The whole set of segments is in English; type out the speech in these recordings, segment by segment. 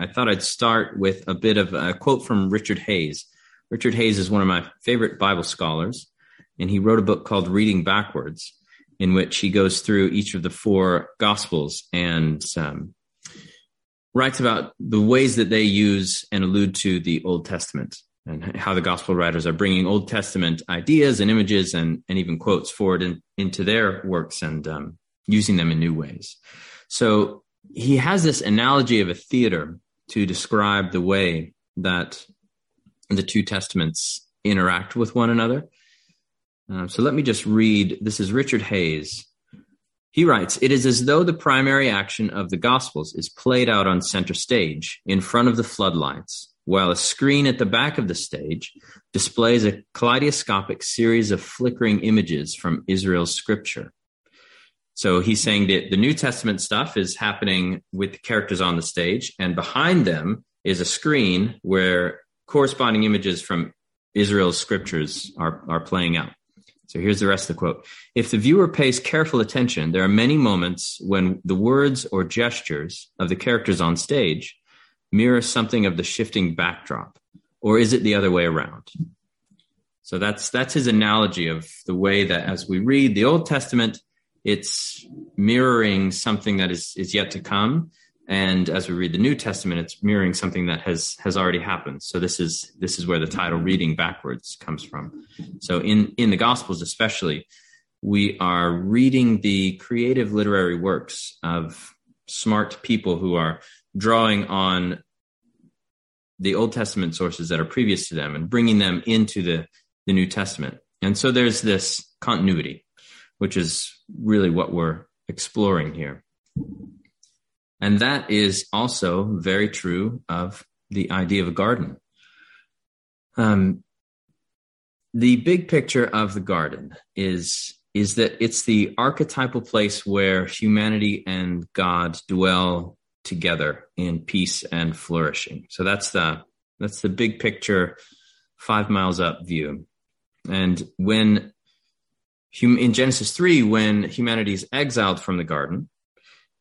I, thought I'd start with a bit of a quote from Richard Hays. Richard Hays is one of my favorite Bible scholars, and he wrote a book called Reading Backwards, in which he goes through each of the four Gospels and um, writes about the ways that they use and allude to the Old Testament and how the Gospel writers are bringing Old Testament ideas and images and, and even quotes forward in, into their works and um, using them in new ways. So he has this analogy of a theater to describe the way that the two testaments interact with one another. Uh, so let me just read. This is Richard Hays. He writes, It is as though the primary action of the Gospels is played out on center stage in front of the floodlights, while a screen at the back of the stage displays a kaleidoscopic series of flickering images from Israel's scripture. So he's saying that the New Testament stuff is happening with the characters on the stage, and behind them is a screen where corresponding images from Israel's scriptures are, are playing out. So here's the rest of the quote. If the viewer pays careful attention, there are many moments when the words or gestures of the characters on stage mirror something of the shifting backdrop, or is it the other way around? So that's that's his analogy of the way that as we read the Old Testament, it's mirroring something that is is yet to come. And as we read the new testament it's mirroring something that has has already happened. So this is this is where the title reading backwards comes from. So in in the gospels especially we are reading the creative literary works of smart people who are drawing on the old testament sources that are previous to them and bringing them into the the new testament. And so there's this continuity which is really what we're exploring here. And that is also very true of the idea of a garden. Um, the big picture of the garden is is that it's the archetypal place where humanity and God dwell together in peace and flourishing. So that's the that's the big picture, five miles up view. And when in Genesis 3, when humanity is exiled from the garden,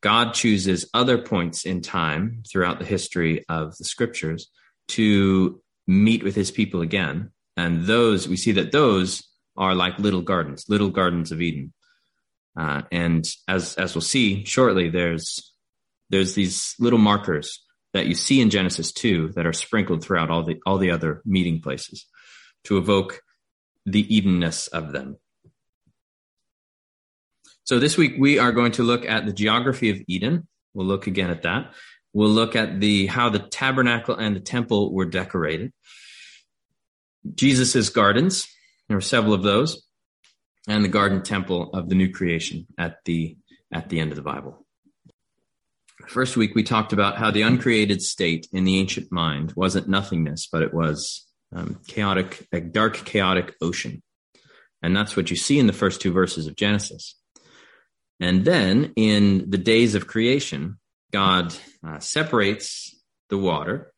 God chooses other points in time throughout the history of the scriptures to meet with his people again. And those, we see that those are like little gardens, little gardens of Eden. Uh, and as, as we'll see shortly, there's, there's these little markers that you see in Genesis 2 that are sprinkled throughout all the, all the other meeting places to evoke the Edenness of them. So this week we are going to look at the geography of Eden. We'll look again at that. We'll look at the how the tabernacle and the temple were decorated. Jesus's gardens, there were several of those, and the garden temple of the new creation at the at the end of the Bible. First week we talked about how the uncreated state in the ancient mind wasn't nothingness, but it was um, chaotic, a dark, chaotic ocean, and that's what you see in the first two verses of Genesis. And then in the days of creation, God uh, separates the water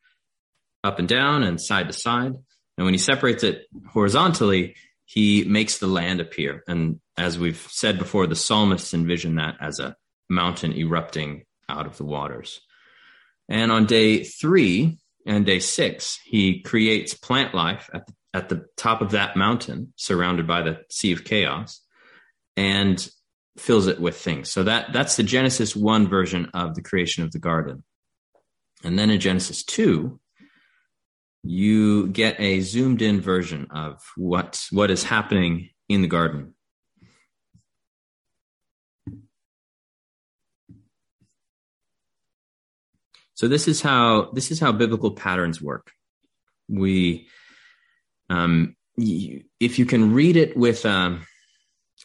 up and down and side to side. And when he separates it horizontally, he makes the land appear. And as we've said before, the psalmists envision that as a mountain erupting out of the waters. And on day three and day six, he creates plant life at the, at the top of that mountain, surrounded by the sea of chaos. And fills it with things. So that that's the Genesis 1 version of the creation of the garden. And then in Genesis 2, you get a zoomed in version of what what is happening in the garden. So this is how this is how biblical patterns work. We, um, if you can read it with um,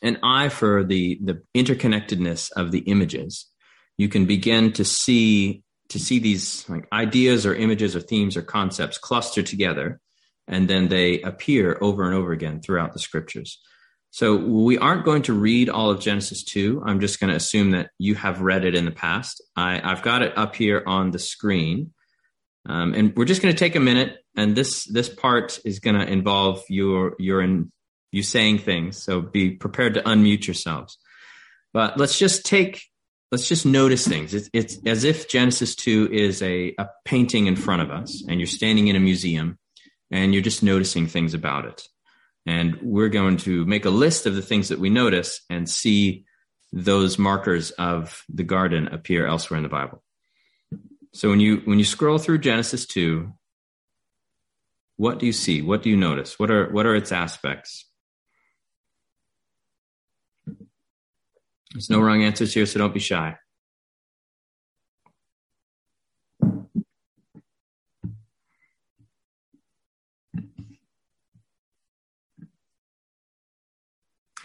an eye for the the interconnectedness of the images, you can begin to see to see these like ideas or images or themes or concepts cluster together, and then they appear over and over again throughout the scriptures. So we aren't going to read all of Genesis 2. I'm just going to assume that you have read it in the past. I, have got it up here on the screen. Um, and we're just going to take a minute, and this this part is going to involve your your in, you saying things. So be prepared to unmute yourselves. But let's just take let's just notice things. It's, it's as if Genesis 2 is a, a painting in front of us, and you're standing in a museum and you're just noticing things about it. And we're going to make a list of the things that we notice and see those markers of the garden appear elsewhere in the Bible. So when you when you scroll through Genesis 2, what do you see? What do you notice? What are what are its aspects? There's no wrong answers here, so don't be shy.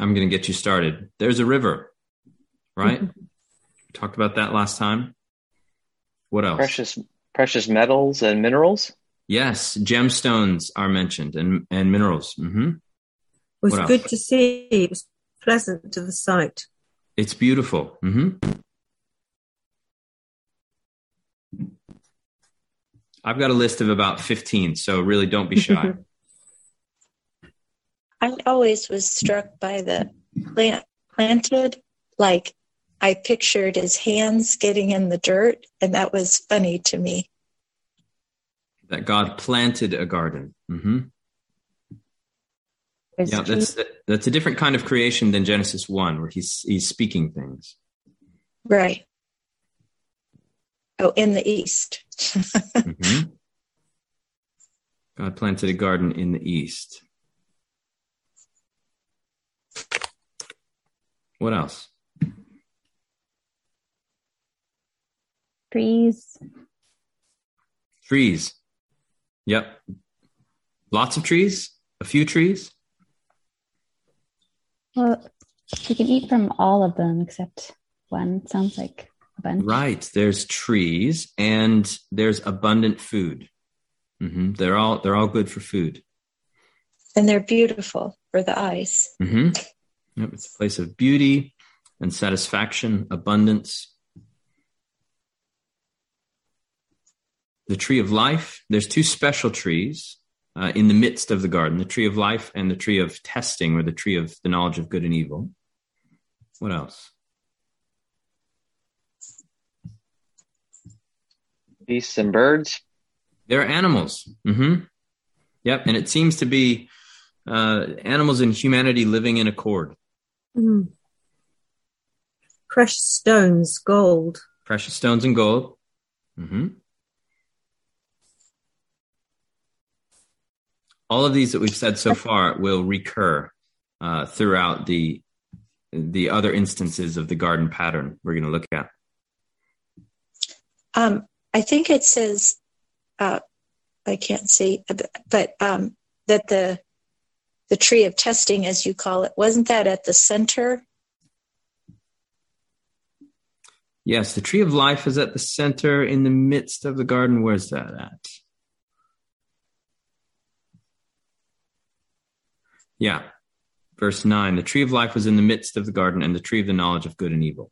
I'm going to get you started. There's a river, right? Mm-hmm. Talked about that last time. What else? Precious precious metals and minerals. Yes, gemstones are mentioned and and minerals. Mm-hmm. It was good to see. It was pleasant to the sight. It's beautiful. Mm-hmm. I've got a list of about 15, so really don't be shy. I always was struck by the plant planted, like I pictured his hands getting in the dirt, and that was funny to me. That God planted a garden. Mm-hmm. Yeah, that's that's a different kind of creation than Genesis one, where he's he's speaking things. Right. Oh, in the east. mm-hmm. God planted a garden in the east. What else? Trees. Trees. Yep. Lots of trees? A few trees? Well, you can eat from all of them except one. Sounds like a bunch. Right. There's trees and there's abundant food. Mm-hmm. They're all they're all good for food. And they're beautiful for the eyes. Mm-hmm. Yep, it's a place of beauty and satisfaction, abundance. The tree of life, there's two special trees uh, in the midst of the garden the tree of life and the tree of testing, or the tree of the knowledge of good and evil. What else? Beasts and birds. They're animals. Mm-hmm. Yep. And it seems to be uh, animals and humanity living in accord. Mm. Precious stones, gold. Precious stones and gold. Mm-hmm. All of these that we've said so far will recur uh, throughout the the other instances of the garden pattern we're going to look at. Um, I think it says, uh, I can't see, but um, that the the tree of testing, as you call it, wasn't that at the center? Yes, the tree of life is at the center in the midst of the garden. Where's that at? Yeah, verse 9 the tree of life was in the midst of the garden and the tree of the knowledge of good and evil.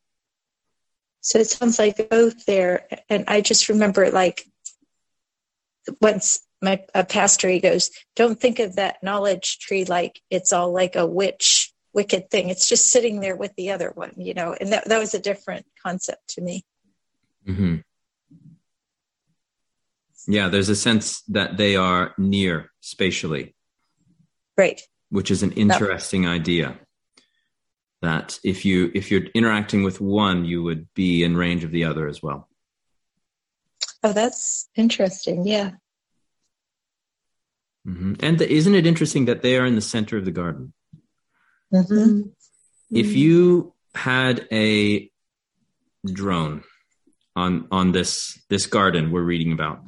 So it sounds like both there. And I just remember like once my a pastor he goes don't think of that knowledge tree like it's all like a witch wicked thing it's just sitting there with the other one you know and that, that was a different concept to me mm-hmm. yeah there's a sense that they are near spatially right which is an interesting that, idea that if you if you're interacting with one you would be in range of the other as well oh that's interesting yeah Mm-hmm. And the, isn't it interesting that they are in the center of the garden? Mm-hmm. If you had a drone on on this this garden we're reading about,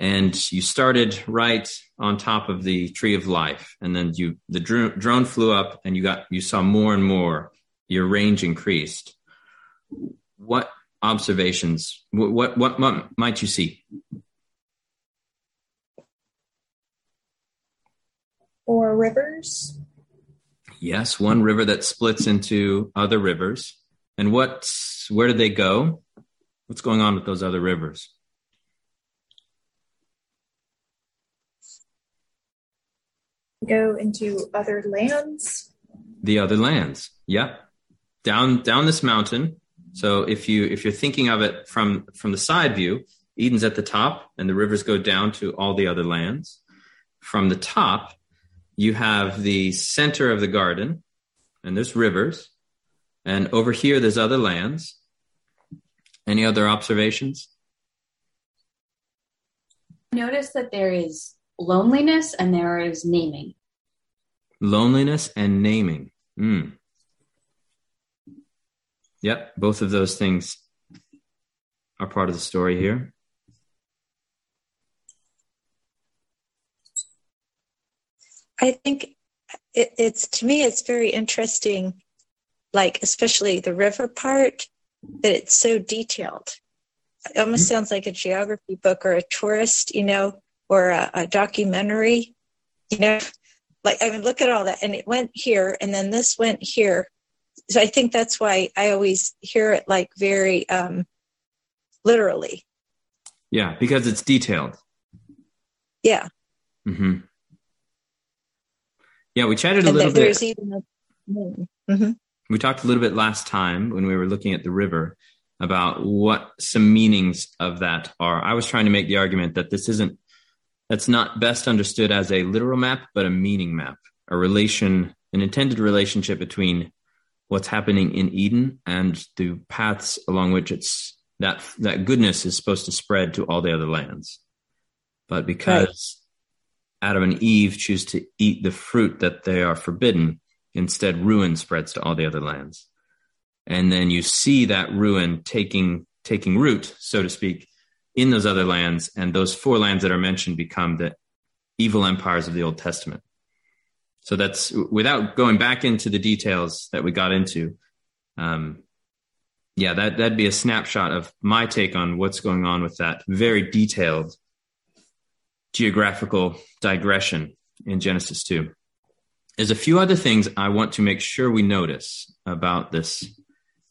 and you started right on top of the tree of life, and then you the dr- drone flew up, and you got you saw more and more. Your range increased. What observations? What what, what, what might you see? or rivers? Yes, one river that splits into other rivers. And what where do they go? What's going on with those other rivers? Go into other lands. The other lands. Yeah. Down down this mountain, So if you if you're thinking of it from from the side view, Eden's at the top, and the rivers go down to all the other lands. From the top, you have the center of the garden, and there's rivers, and over here there's other lands. Any other observations? Notice that there is loneliness and there is naming. Loneliness and naming. Mm. Yep, both of those things are part of the story here. I think it, it's to me, it's very interesting, like especially the river part, that it's so detailed. It almost mm-hmm. sounds like a geography book or a tourist, you know, or a, a documentary, you know. Like I mean, look at all that, and it went here, and then this went here. So I think that's why I always hear it like very um, literally. Yeah, because it's detailed. Yeah. Hmm. Yeah, we chatted a and little bit. Even a, mm-hmm. We talked a little bit last time when we were looking at the river about what some meanings of that are. I was trying to make the argument that this isn't that's not best understood as a literal map, but a meaning map, a relation, an intended relationship between what's happening in Eden and the paths along which it's that that goodness is supposed to spread to all the other lands. But because Adam and Eve choose to eat the fruit that they are forbidden. Instead, ruin spreads to all the other lands. And then you see that ruin taking, taking root, so to speak, in those other lands. And those four lands that are mentioned become the evil empires of the Old Testament. So that's without going back into the details that we got into. Um, yeah, that, that'd be a snapshot of my take on what's going on with that very detailed geographical digression in Genesis 2. There's a few other things I want to make sure we notice about this,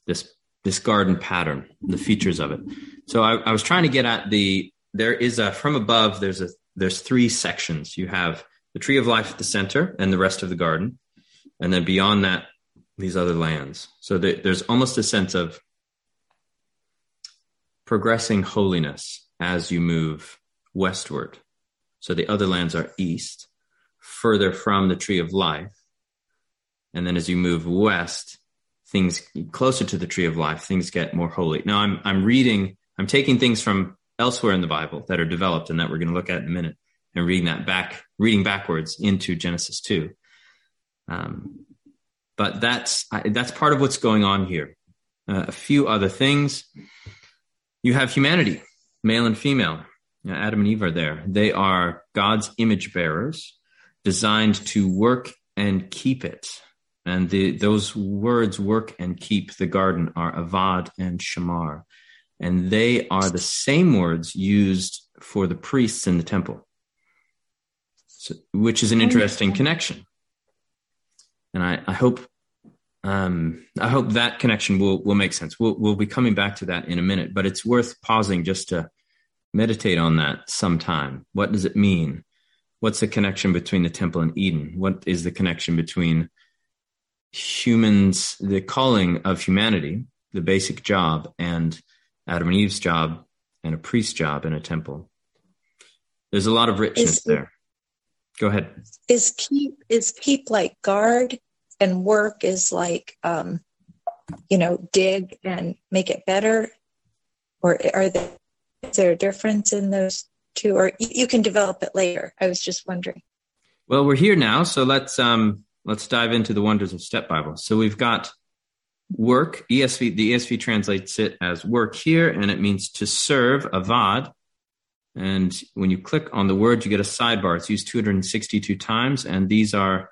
this, this garden pattern, the features of it. So I, I was trying to get at the, there is a, from above, there's a, there's three sections. You have the tree of life at the center and the rest of the garden. And then beyond that, these other lands. So there's almost a sense of progressing holiness as you move westward so the other lands are east, further from the tree of life. And then as you move west, things closer to the tree of life, things get more holy. Now I'm I'm reading, I'm taking things from elsewhere in the Bible that are developed and that we're going to look at in a minute, and reading that back, reading backwards into Genesis two. Um, but that's that's part of what's going on here. Uh, a few other things. You have humanity, male and female. Adam and Eve are there. They are God's image bearers, designed to work and keep it. And the, those words, work and keep the garden, are avad and shamar. And they are the same words used for the priests in the temple, so, which is an interesting connection. And I, I hope um, I hope that connection will will make sense. We'll we'll be coming back to that in a minute, but it's worth pausing just to meditate on that sometime. What does it mean? What's the connection between the temple and Eden? What is the connection between humans, the calling of humanity, the basic job, and Adam and Eve's job and a priest's job in a temple? There's a lot of richness is, there. Go ahead. Is keep is keep like guard and work is like um, you know dig and make it better, or are there is there a difference in those two, or you can develop it later? I was just wondering. Well, we're here now, so let's um, let's dive into the wonders of Step Bible. So we've got work. ESV the ESV translates it as work here, and it means to serve. Avad. And when you click on the word, you get a sidebar. It's used 262 times, and these are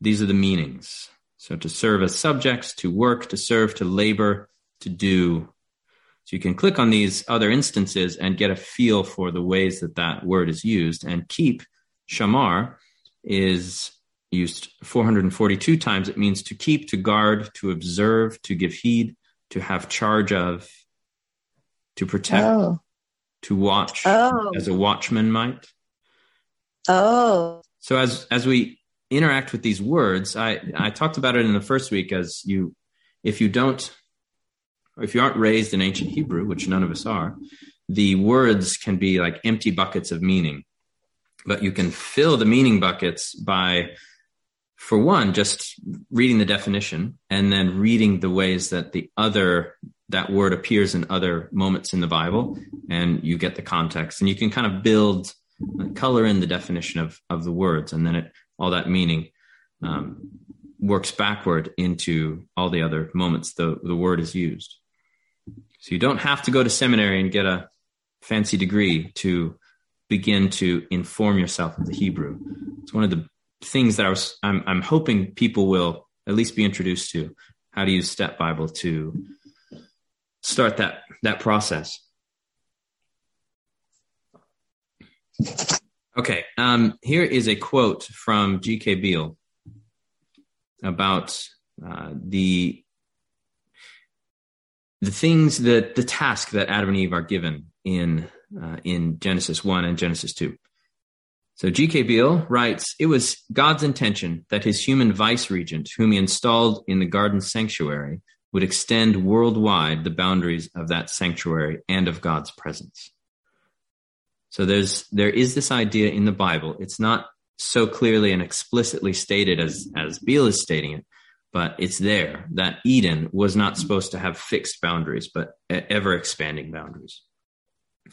these are the meanings. So to serve as subjects, to work, to serve, to labor, to do, so you can click on these other instances and get a feel for the ways that that word is used. And keep, shamar, is used 442 times. It means to keep, to guard, to observe, to give heed, to have charge of, to protect, oh. to watch, oh. as a watchman might. Oh. So as as we interact with these words, I I talked about it in the first week as you if you don't if you aren't raised in ancient Hebrew, which none of us are, the words can be like empty buckets of meaning. But you can fill the meaning buckets by, for one, just reading the definition and then reading the ways that the other that word appears in other moments in the Bible, and you get the context, and you can kind of build color in the definition of of the words, and then it all that meaning um, works backward into all the other moments the the word is used. So you don't have to go to seminary and get a fancy degree to begin to inform yourself of the Hebrew. It's one of the things that I was I'm, I'm hoping people will at least be introduced to how to use Step Bible to start that that process. Okay, um, here is a quote from G.K. Beale about uh, the the things that the task that Adam and Eve are given in uh, in Genesis one and Genesis two. So G.K. Beale writes, it was God's intention that his human vice regent, whom he installed in the garden sanctuary, would extend worldwide the boundaries of that sanctuary and of God's presence. So there's there is this idea in the Bible. It's not so clearly and explicitly stated as as Beale is stating it, but it's there that Eden was not supposed to have fixed boundaries, but ever expanding boundaries.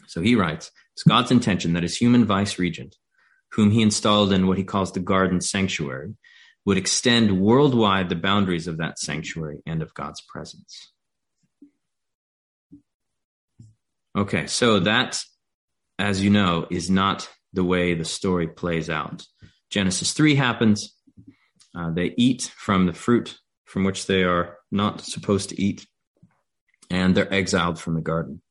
So he writes, it's God's intention that his human vice regent, whom he installed in what he calls the garden sanctuary, would extend worldwide the boundaries of that sanctuary and of God's presence. Okay, so that, as you know, is not the way the story plays out. Genesis 3 happens. Uh, they eat from the fruit from which they are not supposed to eat, and they're exiled from the garden.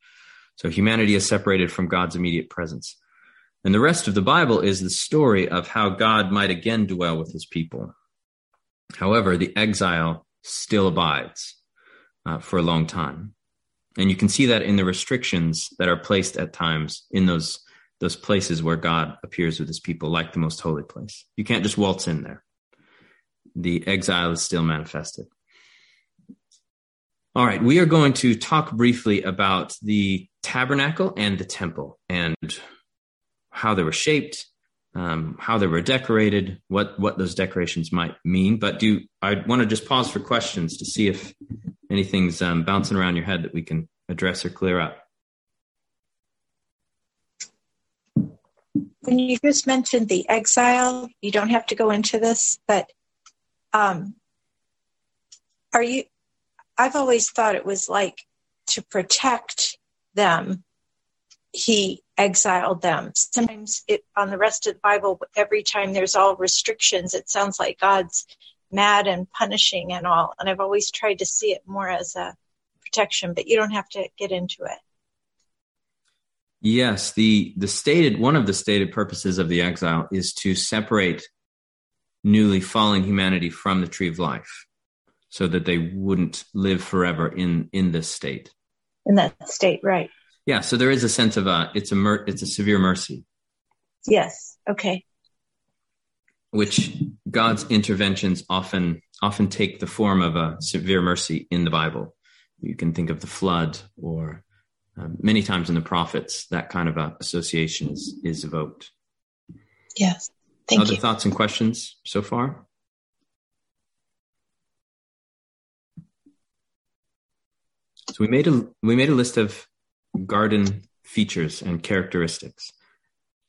So humanity is separated from God's immediate presence. And the rest of the Bible is the story of how God might again dwell with his people. However, the exile still abides uh, for a long time. And you can see that in the restrictions that are placed at times in those, those places where God appears with his people, like the most holy place. You can't just waltz in there. The exile is still manifested. All right, we are going to talk briefly about the tabernacle and the temple and how they were shaped, um, how they were decorated, what what those decorations might mean. But do I want to just pause for questions to see if anything's um, bouncing around your head that we can address or clear up. When you just mentioned the exile, you don't have to go into this, but um, are you? I've always thought it was like to protect them. He exiled them. Sometimes it, on the rest of the Bible, every time there's all restrictions, it sounds like God's mad and punishing and all. And I've always tried to see it more as a protection, but you don't have to get into it. Yes, the the stated one of the stated purposes of the exile is to separate newly fallen humanity from the tree of life, so that they wouldn't live forever in in this state. In that state, right? Yeah, so there is a sense of a it's a mer- it's a severe mercy. Yes. Okay. Which God's interventions often often take the form of a severe mercy in the Bible. You can think of the flood, or uh, many times in the prophets, that kind of a association is is evoked. Yes. Thank Other you. thoughts and questions so far? So we made a we made a list of garden features and characteristics.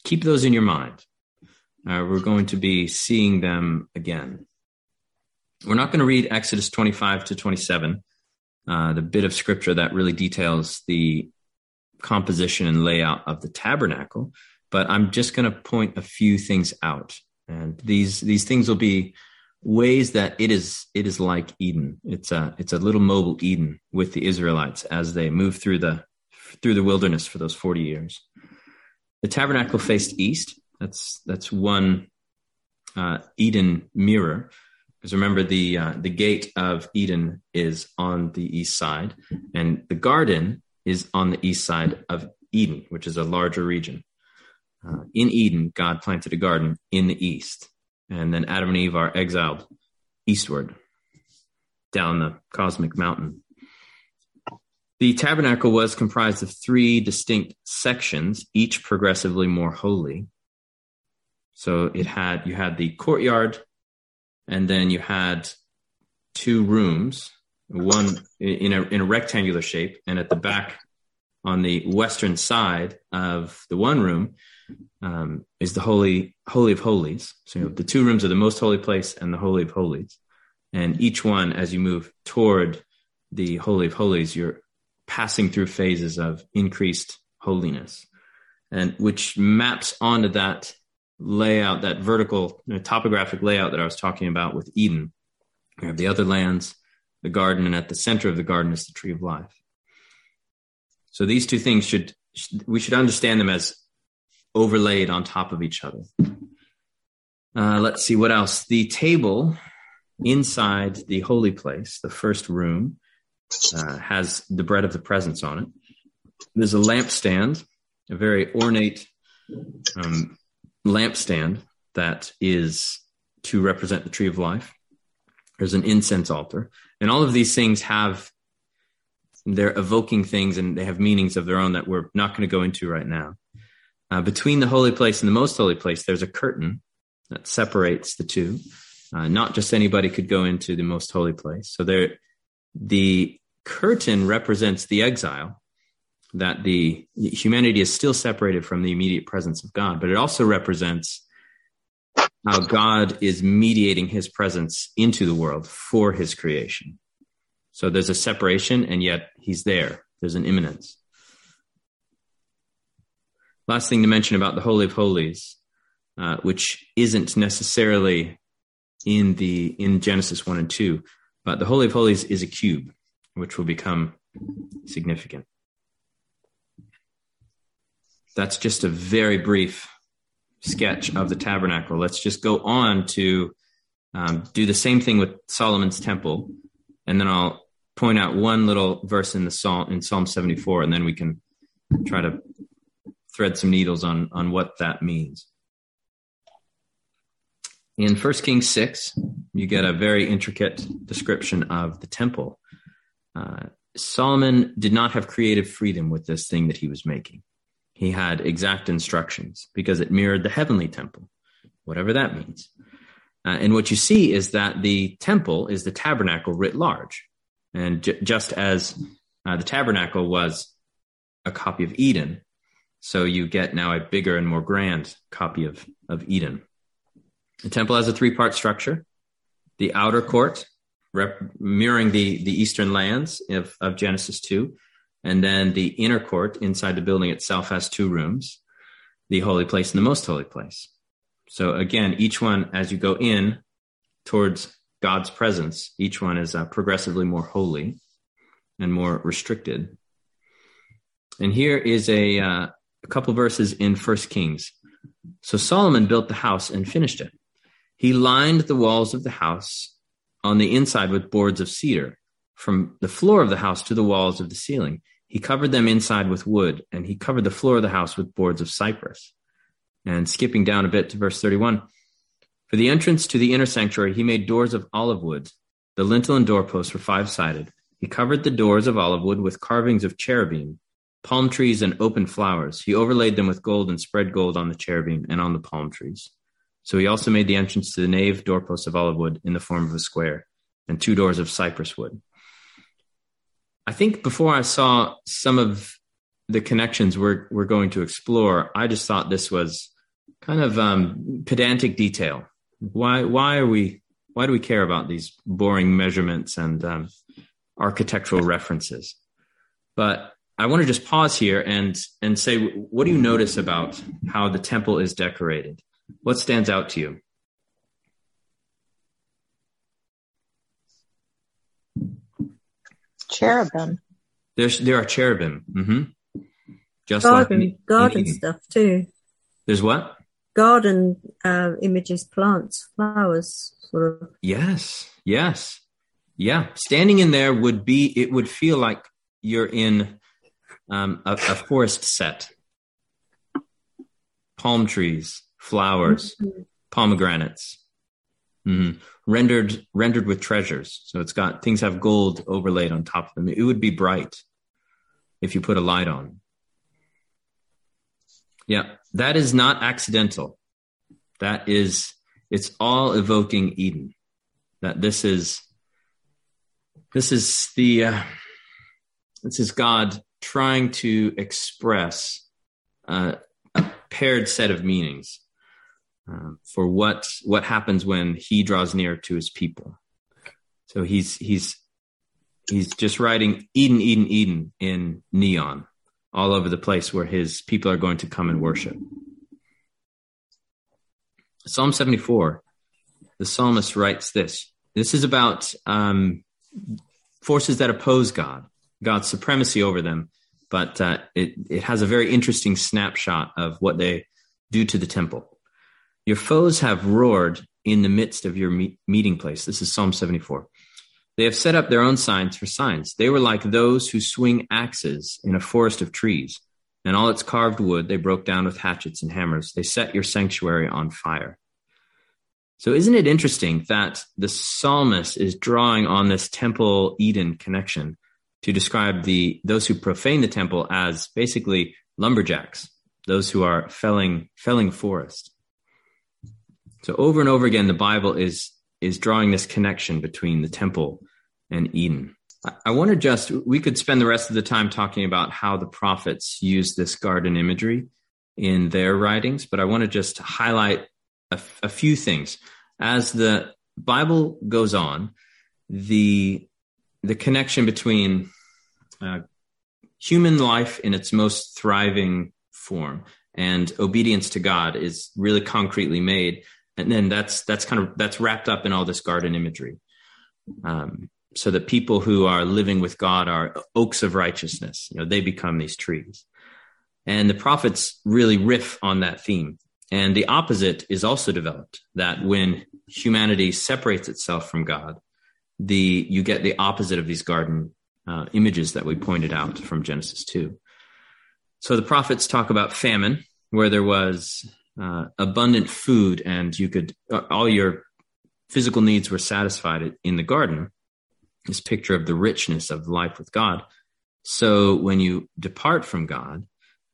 Keep those in your mind. Uh, we're going to be seeing them again. We're not going to read Exodus 25 to 27, uh, the bit of scripture that really details the composition and layout of the tabernacle, but I'm just going to point a few things out. And these these things will be ways that it is it is like Eden. It's a it's a little mobile Eden with the Israelites as they move through the through the wilderness for those 40 years. The tabernacle faced east. That's that's one uh, Eden mirror. Because remember, the uh, the gate of Eden is on the east side, and the garden is on the east side of Eden, which is a larger region. Uh, in Eden, God planted a garden in the east, and then Adam and Eve are exiled eastward down the cosmic mountain. The tabernacle was comprised of three distinct sections, each progressively more holy. So it had you had the courtyard, and then you had two rooms, one in a in a rectangular shape, and at the back on the western side of the one room um, is the holy holy of holies. So the two rooms are the most holy place and the holy of holies, and each one, as you move toward the holy of holies, you're passing through phases of increased holiness, and which maps onto that layout, that vertical you know, topographic layout that I was talking about with Eden. You have the other lands, the garden, and at the center of the garden is the tree of life. So these two things should we should understand them as overlaid on top of each other. Uh, let's see what else. The table inside the holy place, the first room, uh, has the bread of the presence on it. There's a lampstand, a very ornate um, lampstand that is to represent the tree of life. There's an incense altar. And all of these things have, they're evoking things and they have meanings of their own that we're not going to go into right now. Uh, between the holy place and the most holy place, there's a curtain that separates the two. Uh, not just anybody could go into the most holy place. So there, the curtain represents the exile that the humanity is still separated from the immediate presence of God, but it also represents how God is mediating his presence into the world for his creation. So there's a separation, and yet he's there. There's an immanence. Last thing to mention about the Holy of Holies, uh, which isn't necessarily in the in Genesis one and two, but the Holy of Holies is a cube, which will become significant. That's just a very brief sketch of the tabernacle. Let's just go on to um, do the same thing with Solomon's temple, and then I'll point out one little verse in the Psalm in Psalm 74, and then we can try to thread some needles on on what that means. In 1 Kings 6, you get a very intricate description of the temple. Uh, Solomon did not have creative freedom with this thing that he was making. He had exact instructions because it mirrored the heavenly temple, whatever that means. Uh, and what you see is that the temple is the tabernacle writ large. And j- just as uh, the tabernacle was a copy of Eden, so you get now a bigger and more grand copy of, of Eden. The temple has a three part structure the outer court, rep- mirroring the, the eastern lands of, of Genesis 2, and then the inner court inside the building itself has two rooms the holy place and the most holy place. So again, each one, as you go in towards God's presence, each one is uh, progressively more holy and more restricted. And here is a, uh, a couple verses in First Kings. So Solomon built the house and finished it. He lined the walls of the house on the inside with boards of cedar, from the floor of the house to the walls of the ceiling. He covered them inside with wood, and he covered the floor of the house with boards of cypress. And skipping down a bit to verse 31, for the entrance to the inner sanctuary, he made doors of olive wood. The lintel and doorposts were five sided. He covered the doors of olive wood with carvings of cherubim palm trees and open flowers. He overlaid them with gold and spread gold on the cherubim and on the palm trees. So he also made the entrance to the nave doorposts of olive wood in the form of a square and two doors of cypress wood. I think before I saw some of the connections we're, we're going to explore, I just thought this was kind of um, pedantic detail. Why, why are we, why do we care about these boring measurements and um, architectural references? But I want to just pause here and and say, what do you notice about how the temple is decorated? What stands out to you? Cherubim. There's there are cherubim. Mm-hmm. Just garden, like garden stuff too. There's what? Garden uh, images, plants, flowers, sort of. Yes, yes, yeah. Standing in there would be. It would feel like you're in um, a, a, forest set, palm trees, flowers, mm-hmm. pomegranates, mm-hmm. rendered rendered with treasures. So it's got things have gold overlaid on top of them. It would be bright. if you put a light on. Yeah, that is not accidental. That is, it's all evoking Eden. That this is, this is the, uh, this is God trying to express uh, a paired set of meanings uh, for what what happens when He draws near to His people. So he's he's he's just writing Eden, Eden, Eden in neon all over the place where his people are going to come and worship. Psalm 74, the psalmist writes this. This is about um, forces that oppose God, God's supremacy over them, but uh, it, it has a very interesting snapshot of what they do to the temple. Your foes have roared in the midst of your meet- meeting place. This is Psalm 74. They have set up their own signs for signs. They were like those who swing axes in a forest of trees, and all its carved wood they broke down with hatchets and hammers. They set your sanctuary on fire. So, isn't it interesting that the psalmist is drawing on this temple Eden connection to describe the those who profane the temple as basically lumberjacks, those who are felling felling forest. So, over and over again, the Bible is is drawing this connection between the temple and Eden. I want to just, we could spend the rest of the time talking about how the prophets use this garden imagery in their writings, but I want to just highlight a, a few things. As the Bible goes on, the, the connection between uh, human life in its most thriving form and obedience to God is really concretely made and then that's that's kind of that's wrapped up in all this garden imagery. Um, so that people who are living with god are oaks of righteousness. You know they become these trees. And the prophets really riff on that theme. And the opposite is also developed that when humanity separates itself from god the you get the opposite of these garden uh, images that we pointed out from genesis 2 so the prophets talk about famine where there was uh, abundant food and you could uh, all your physical needs were satisfied in the garden this picture of the richness of life with god. So when you depart from god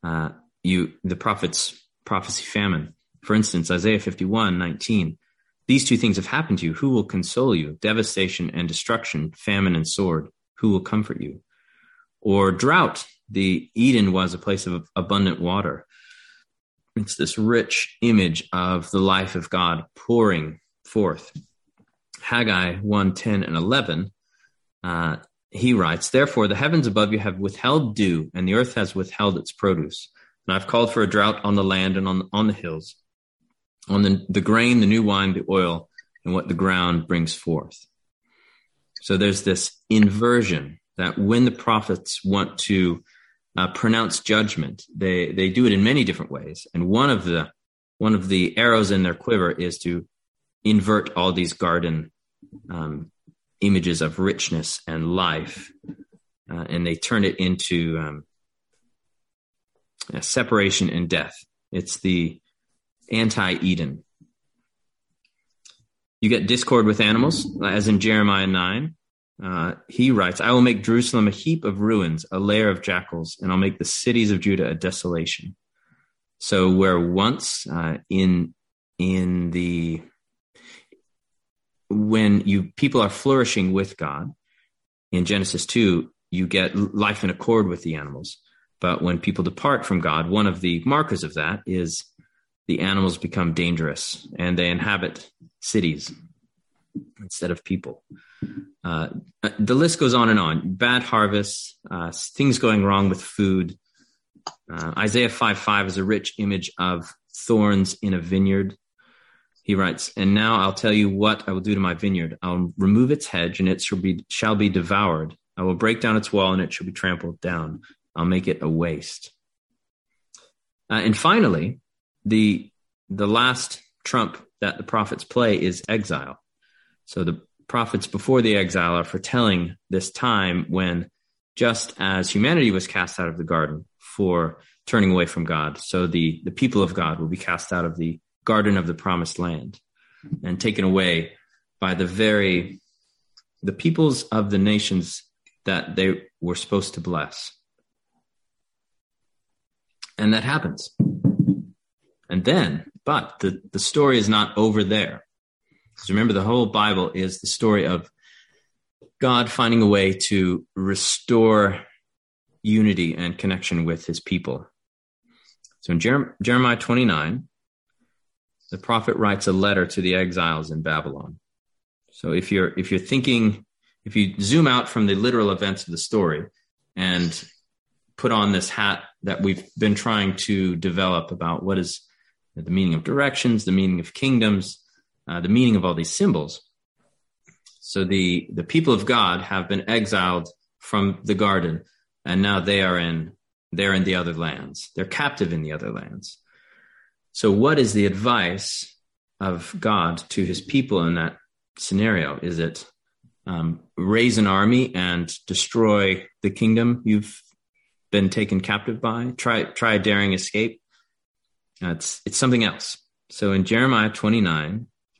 uh, you the prophets prophecy famine. For instance isaiah 51 19 these two things have happened to you. Who will console you? Devastation and destruction famine and sword. Who will comfort you? Or drought. The eden was a place of abundant water it's this rich image of the life of God pouring forth. Haggai 1 10 and 11, uh, he writes, Therefore, the heavens above you have withheld dew, and the earth has withheld its produce. And I've called for a drought on the land and on, on the hills, on the, the grain, the new wine, the oil, and what the ground brings forth. So there's this inversion that when the prophets want to uh, pronounce judgment. They they do it in many different ways, and one of the one of the arrows in their quiver is to invert all these garden um, images of richness and life, uh, and they turn it into um, separation and death. It's the anti Eden. You get discord with animals, as in Jeremiah 9. Uh, he writes, I will make Jerusalem a heap of ruins, a lair of jackals, and I'll make the cities of Judah a desolation. So where once uh, in in the when you people are flourishing with God in Genesis 2, you get life in accord with the animals. But when people depart from God, one of the markers of that is the animals become dangerous and they inhabit cities instead of people. Uh, the list goes on and on. Bad harvests, uh, things going wrong with food. Uh, Isaiah 5 5 is a rich image of thorns in a vineyard. He writes, And now I'll tell you what I will do to my vineyard. I'll remove its hedge, and it shall be, shall be devoured. I will break down its wall, and it shall be trampled down. I'll make it a waste. Uh, and finally, the the last trump that the prophets play is exile. So the prophets before the exile are foretelling this time when, just as humanity was cast out of the garden for turning away from God, so the, the people of God will be cast out of the garden of the promised land and taken away by the very the peoples of the nations that they were supposed to bless. And that happens. And then, but the, the story is not over there. Because remember, the whole Bible is the story of God finding a way to restore unity and connection with his people. So in Jer- Jeremiah 29, the prophet writes a letter to the exiles in Babylon. So if you're if you're thinking if you zoom out from the literal events of the story and put on this hat that we've been trying to develop about what is the meaning of directions, the meaning of kingdoms, uh, the meaning of all these symbols. So the the people of God have been exiled from the garden, and now they are in they're in the other lands. They're captive in the other lands. So what is the advice of God to His people in that scenario? Is it um, raise an army and destroy the kingdom you've been taken captive by? Try try a daring escape. Uh, it's it's something else. So in Jeremiah 29,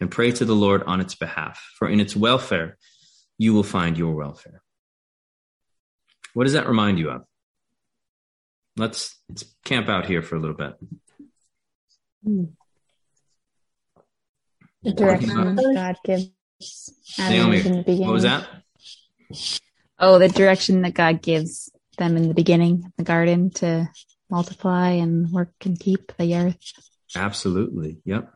and pray to the Lord on its behalf, for in its welfare you will find your welfare. What does that remind you of? Let's, let's camp out here for a little bit. The direction that God gives Adam Naomi, in the beginning. what was that? Oh, the direction that God gives them in the beginning, the garden to multiply and work and keep the earth. Absolutely. Yep.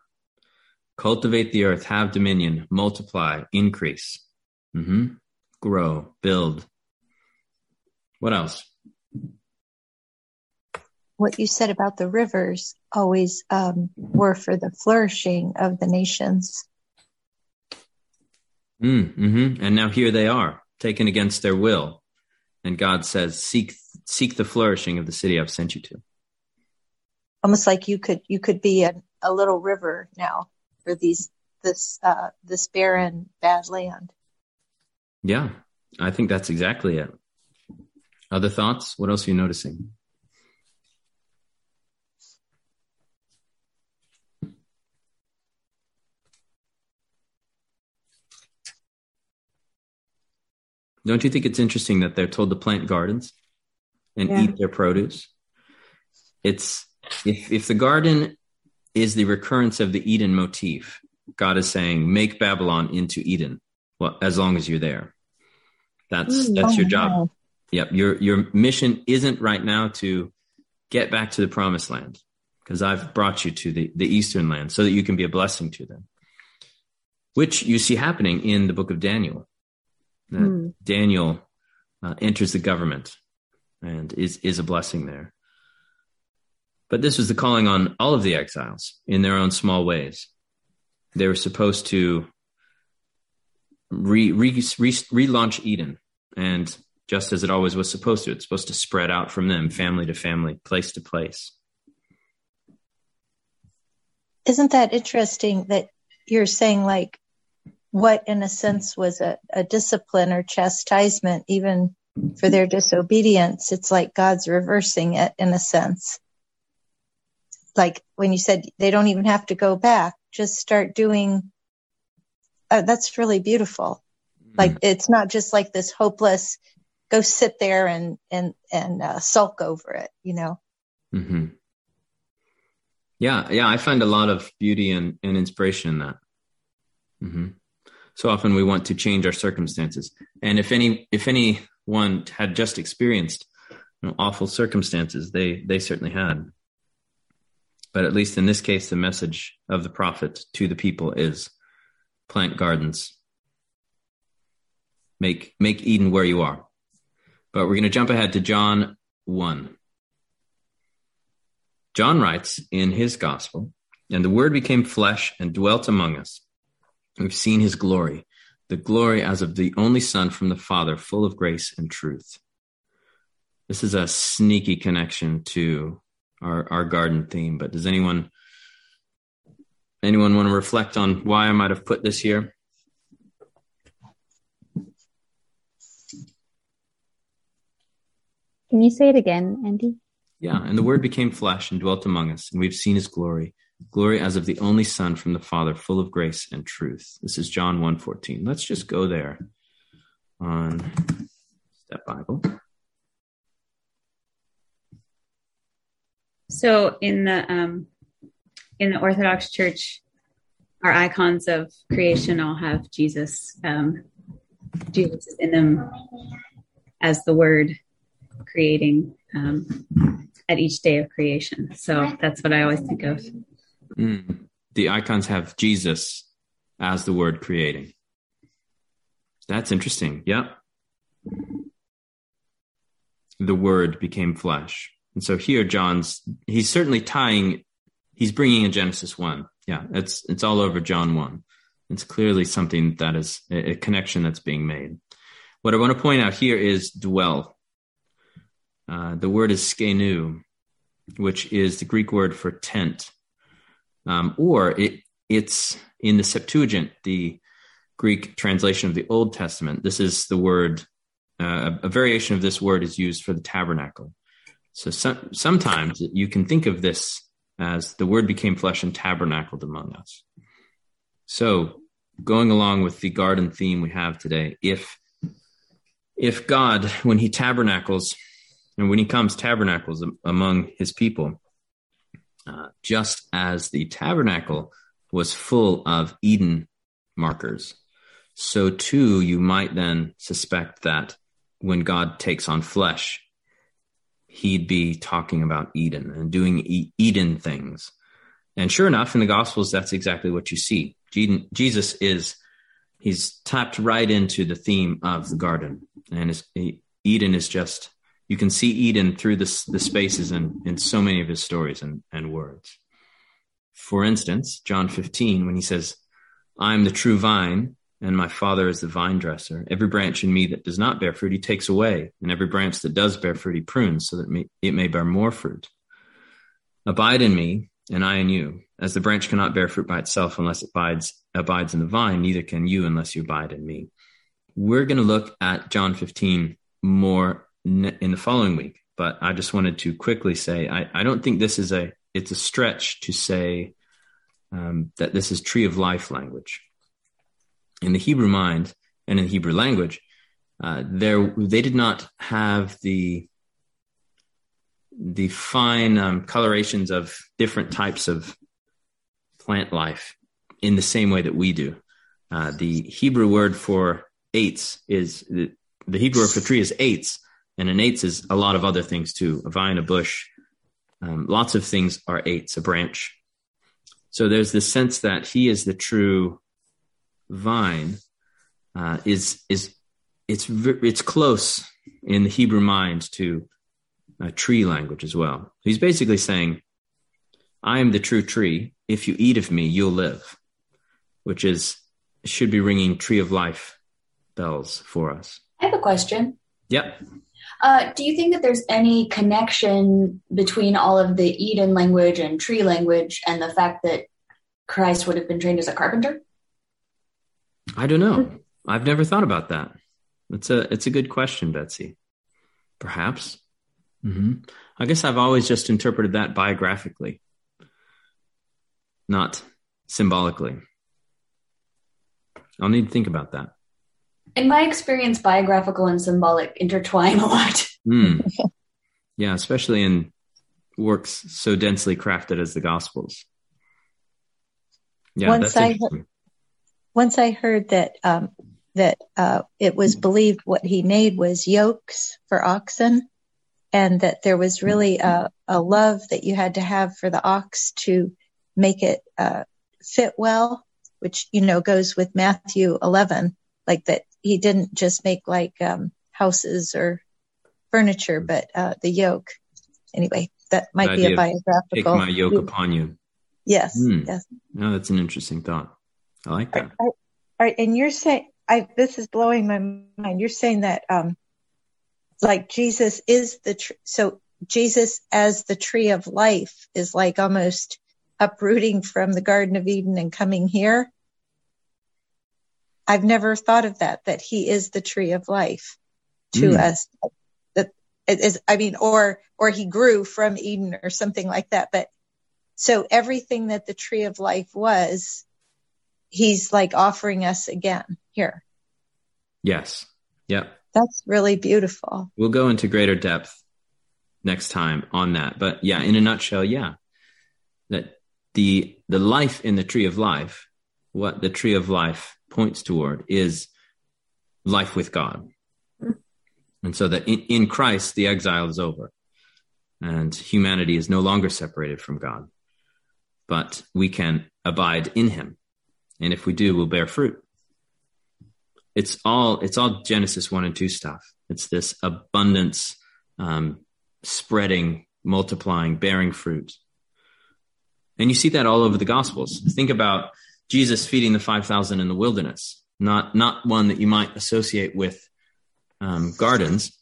Cultivate the earth, have dominion, multiply, increase, hmm grow, build. What else? What you said about the rivers always um, were for the flourishing of the nations. Mm, hmm And now here they are, taken against their will. And God says, seek, seek the flourishing of the city I've sent you to. Almost like you could you could be a, a little river now for these this uh, this barren bad land. Yeah, I think that's exactly it. Other thoughts? What else are you noticing? Don't you think it's interesting that they're told to plant gardens and Yeah. eat their produce? It's if if the garden is the recurrence of the Eden motif, God is saying, make Babylon into Eden. Well, as long as you're there. That's Mm. that's Oh, your job. wow. Yep. Your your mission isn't right now to get back to the promised land because I've brought you to the, the eastern land so that you can be a blessing to them. Which you see happening in the book of Daniel. That Hmm. Daniel uh, enters the government and is is a blessing there. But this was the calling on all of the exiles in their own small ways. They were supposed to re, re, re, relaunch Eden and just as it always was supposed to. It's supposed to spread out from them, family to family, place to place. Isn't that interesting that you're saying like what in a sense was a, a discipline or chastisement even for their disobedience? It's like God's reversing it in a sense. Like when you said they don't even have to go back, just start doing. Uh, that's really beautiful. Like it's not just like this hopeless, go sit there and and and uh, sulk over it. You know. Mm-hmm. Yeah, yeah, I find a lot of beauty and, and inspiration in that. Mm-hmm. So often we want to change our circumstances, and if any if anyone had just experienced you know, awful circumstances, they they certainly had. But at least in this case, the message of the prophet to the people is plant gardens, make make Eden where you are. But we're going to jump ahead to John one. John writes in his gospel, and the word became flesh and dwelt among us. We've seen his glory, the glory as of the only Son from the Father, full of grace and truth. This is a sneaky connection to our, our garden theme, but does anyone anyone want to reflect on why I might have put this here? Can you say it again, Andy? Yeah, and the word became flesh and dwelt among us, and we've seen his glory, glory as of the only son from the father full of grace and truth this is john 1.14 let's just go there on step bible So in the um, in the Orthodox Church, our icons of creation all have Jesus. Um, Jesus in them as the Word creating um, at each day of creation. So that's what I always think of. Mm. the icons have jesus as the word creating that's interesting yep the word became flesh and so here john's he's certainly tying he's bringing in genesis 1 yeah it's it's all over john 1 it's clearly something that is a, a connection that's being made what i want to point out here is dwell uh, the word is skenoo which is the greek word for tent um, or it it's in the Septuagint, the Greek translation of the Old Testament. This is the word. Uh, a variation of this word is used for the tabernacle. So some, sometimes you can think of this as the word became flesh and tabernacled among us. So going along with the garden theme we have today, if if God, when He tabernacles and when He comes tabernacles among His people, uh, just as the tabernacle was full of Eden markers, so too you might then suspect that when God takes on flesh, he'd be talking about Eden and doing e- Eden things. And sure enough, in the Gospels, that's exactly what you see. Jesus is, he's tapped right into the theme of the garden. And Eden is just you can see Eden through the, the spaces in, in so many of his stories and, and words. For instance, John 15, when he says, I am the true vine, and my Father is the vine dresser. Every branch in me that does not bear fruit, he takes away, and every branch that does bear fruit, he prunes, so that it may, bear more fruit. Abide in me, and I in you. As the branch cannot bear fruit by itself unless it abides, abides in the vine, neither can you unless you abide in me. We're going to look at John 15 more in the following week. But I just wanted to quickly say I, I don't think this is a it's a stretch to say um, that this is tree of life language. In the Hebrew mind and in the Hebrew language, uh, there they did not have the the fine um, colorations of different types of plant life in the same way that we do. Uh, the Hebrew word for etz is the, the Hebrew word for tree is etz, and an etz is a lot of other things too a vine, a bush. Um, lots of things are etz, a branch. So there's this sense that he is the true vine. Uh, is is it's it's close in the Hebrew mind to a tree language as well. He's basically saying, "I am the true tree. If you eat of me, you'll live," which is should be ringing tree of life bells for us. I have a question. Yep. Uh, do you think that there's any connection between all of the Eden language and tree language and the fact that Christ would have been trained as a carpenter? I don't know. I've never thought about that. It's a it's a good question, Betsy. Perhaps. Mm-hmm. I guess I've always just interpreted that biographically, not symbolically. I'll need to think about that in my experience, biographical and symbolic intertwine a lot. Mm. Yeah, especially in works so densely crafted as the Gospels. Yeah, once I heard, once I heard that um, that uh, it was believed what he made was yokes for oxen, and that there was really a, a love that you had to have for the ox to make it uh, fit well, which you know goes with Matthew 11, like that he didn't just make like um, houses or furniture, but uh, the yoke. Anyway, that might be a biographical. Take my yoke upon you. Yes. Mm. Yes. No, that's an interesting thought. I like that. All right, and you're saying I this is blowing my mind. You're saying that um, like Jesus is the tr- so Jesus as the tree of life is like almost uprooting from the Garden of Eden and coming here. I've never thought of that, that he is the tree of life to Mm. us. That it is, I mean, or, or he grew from Eden or something like that. But so everything that the tree of life was, he's like offering us again here. Yes. Yep. That's really beautiful. We'll go into greater depth next time on that. But yeah, in a nutshell, yeah. That the the life in the tree of life, what the tree of life points toward is life with God. And so that in, in Christ the exile is over and humanity is no longer separated from God. But we can abide in him. And if we do, we'll bear fruit. It's all it's all genesis 1 and 2 stuff. It's this abundance um, spreading multiplying bearing fruit. And you see that all over the gospels. Think about jesus feeding the 5000 in the wilderness. Not not one that you might associate with um, gardens.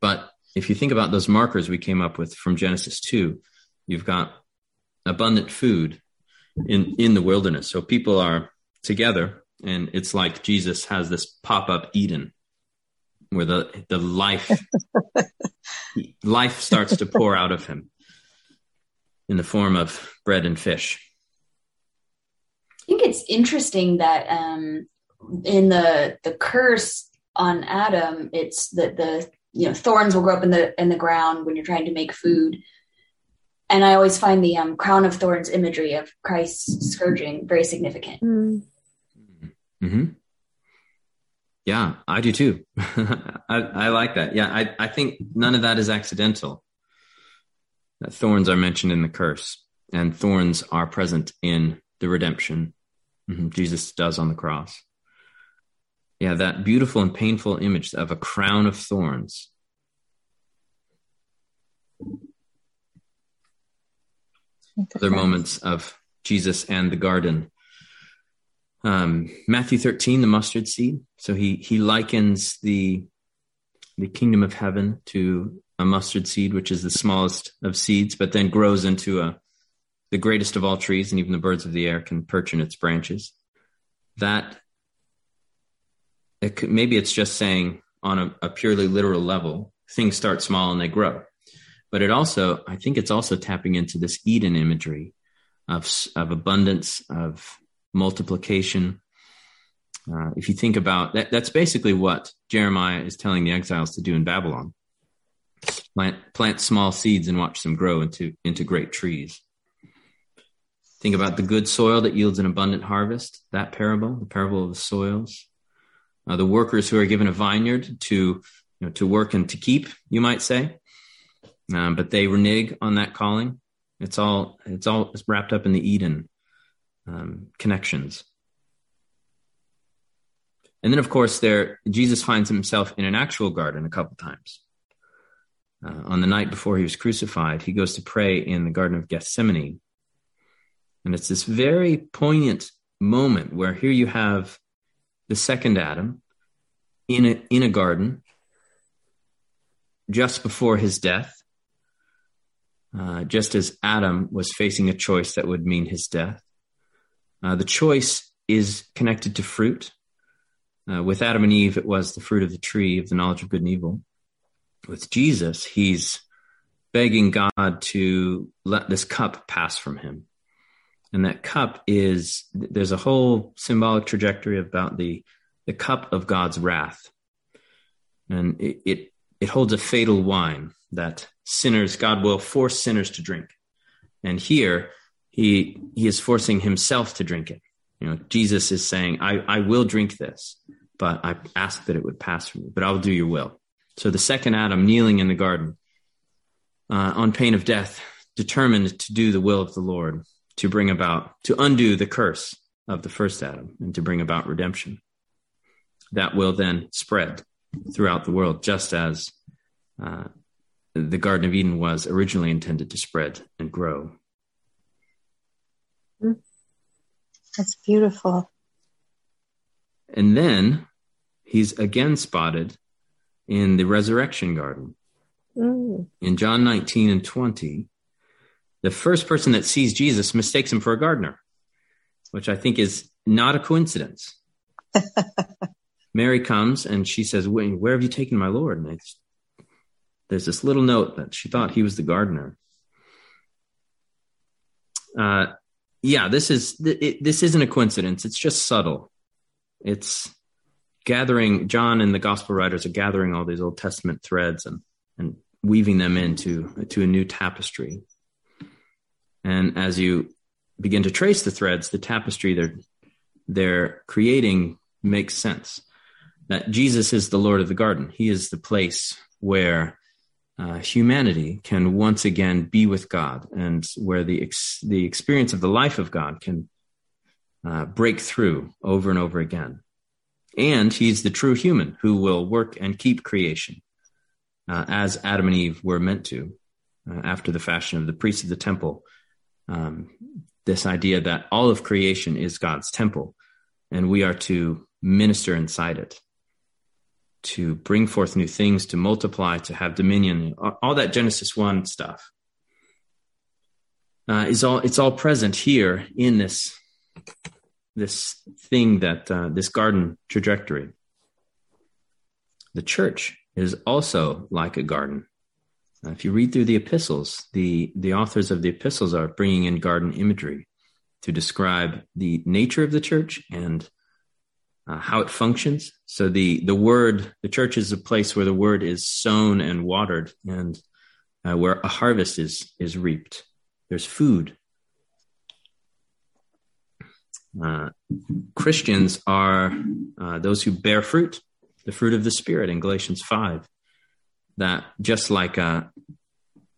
But if you think about those markers we came up with from genesis 2 you've got abundant food in in the wilderness so people are together and it's like Jesus has this pop up Eden where the the life life starts to pour out of him in the form of bread and fish. I think it's interesting that um, in the the curse on Adam, it's that the you know thorns will grow up in the in the ground when you're trying to make food. And I always find the um, crown of thorns imagery of Christ's scourging very significant. Mm. hmm Yeah, I do too. I, I like that. Yeah, I, I think none of that is accidental. That thorns are mentioned in the curse, and thorns are present in the redemption Mhm, Jesus does on the cross. Yeah, that beautiful and painful image of a crown of thorns. Other moments of Jesus and the garden. Um, Matthew 13, the mustard seed. So he he likens the the kingdom of heaven to a mustard seed, which is the smallest of seeds, but then grows into a the greatest of all trees, and even the birds of the air can perch in its branches. That it could, maybe it's just saying on a, a purely literal level, things start small and they grow. But it also, I think it's also tapping into this Eden imagery of of abundance, of multiplication. Uh, if you think about that, that's basically what Jeremiah is telling the exiles to do in Babylon: plant plant small seeds and watch them grow into into great trees. Think about the good soil that yields an abundant harvest. That parable, the parable of the soils. Uh, the workers who are given a vineyard to you know, to work and to keep, you might say, um, but they renege on that calling. It's all it's all wrapped up in the Eden um, connections. And then, of course, there Jesus finds himself in an actual garden a couple times. Uh, on the night before he was crucified, he goes to pray in the Garden of Gethsemane, and it's this very poignant moment where here you have the second Adam in a in a garden just before his death. Uh, just as Adam was facing a choice that would mean his death. Uh, the choice is connected to fruit. Uh, with Adam and Eve, it was the fruit of the tree of the knowledge of good and evil. With Jesus, he's begging God to let this cup pass from him. And that cup is, there's a whole symbolic trajectory about the, the cup of God's wrath. And it, it, it holds a fatal wine that sinners, God will force sinners to drink. And here, he, he is forcing himself to drink it. You know, Jesus is saying, I, I will drink this, but I ask that it would pass from me, but I will do your will. So the second Adam kneeling in the garden uh, on pain of death, determined to do the will of the Lord, to bring about, to undo the curse of the first Adam and to bring about redemption. That will then spread throughout the world, just as uh, the Garden of Eden was originally intended to spread and grow. That's beautiful. And then he's again spotted in the resurrection garden. Mm. In John 19 and 20, the first person that sees Jesus mistakes him for a gardener, which I think is not a coincidence. Mary comes and she says, Where have you taken my Lord? And there's this little note that she thought he was the gardener. Uh, yeah, this is it, this isn't a coincidence. It's just subtle. It's gathering. John and the gospel writers are gathering all these Old Testament threads and and weaving them into to a new tapestry. And as you begin to trace the threads, the tapestry they're they're creating makes sense. That Jesus is the Lord of the garden. He is the place where uh, humanity can once again be with God, and where the ex- the experience of the life of God can uh, break through over and over again. And He's the true human who will work and keep creation, uh, as Adam and Eve were meant to, uh, after the fashion of the priests of the temple. Um, this idea that all of creation is God's temple, and we are to minister inside it to bring forth new things, to multiply, to have dominion, all that Genesis 1 stuff. Uh, is all it's all present here in this this thing that uh, this garden trajectory. The church is also like a garden. Uh, if you read through the epistles, the the authors of the epistles are bringing in garden imagery to describe the nature of the church and uh, how it functions. So the the word, the church is a place where the word is sown and watered, and uh, where a harvest is is reaped. There's food. Uh, Christians are uh, those who bear fruit, the fruit of the Spirit in Galatians five. That just like a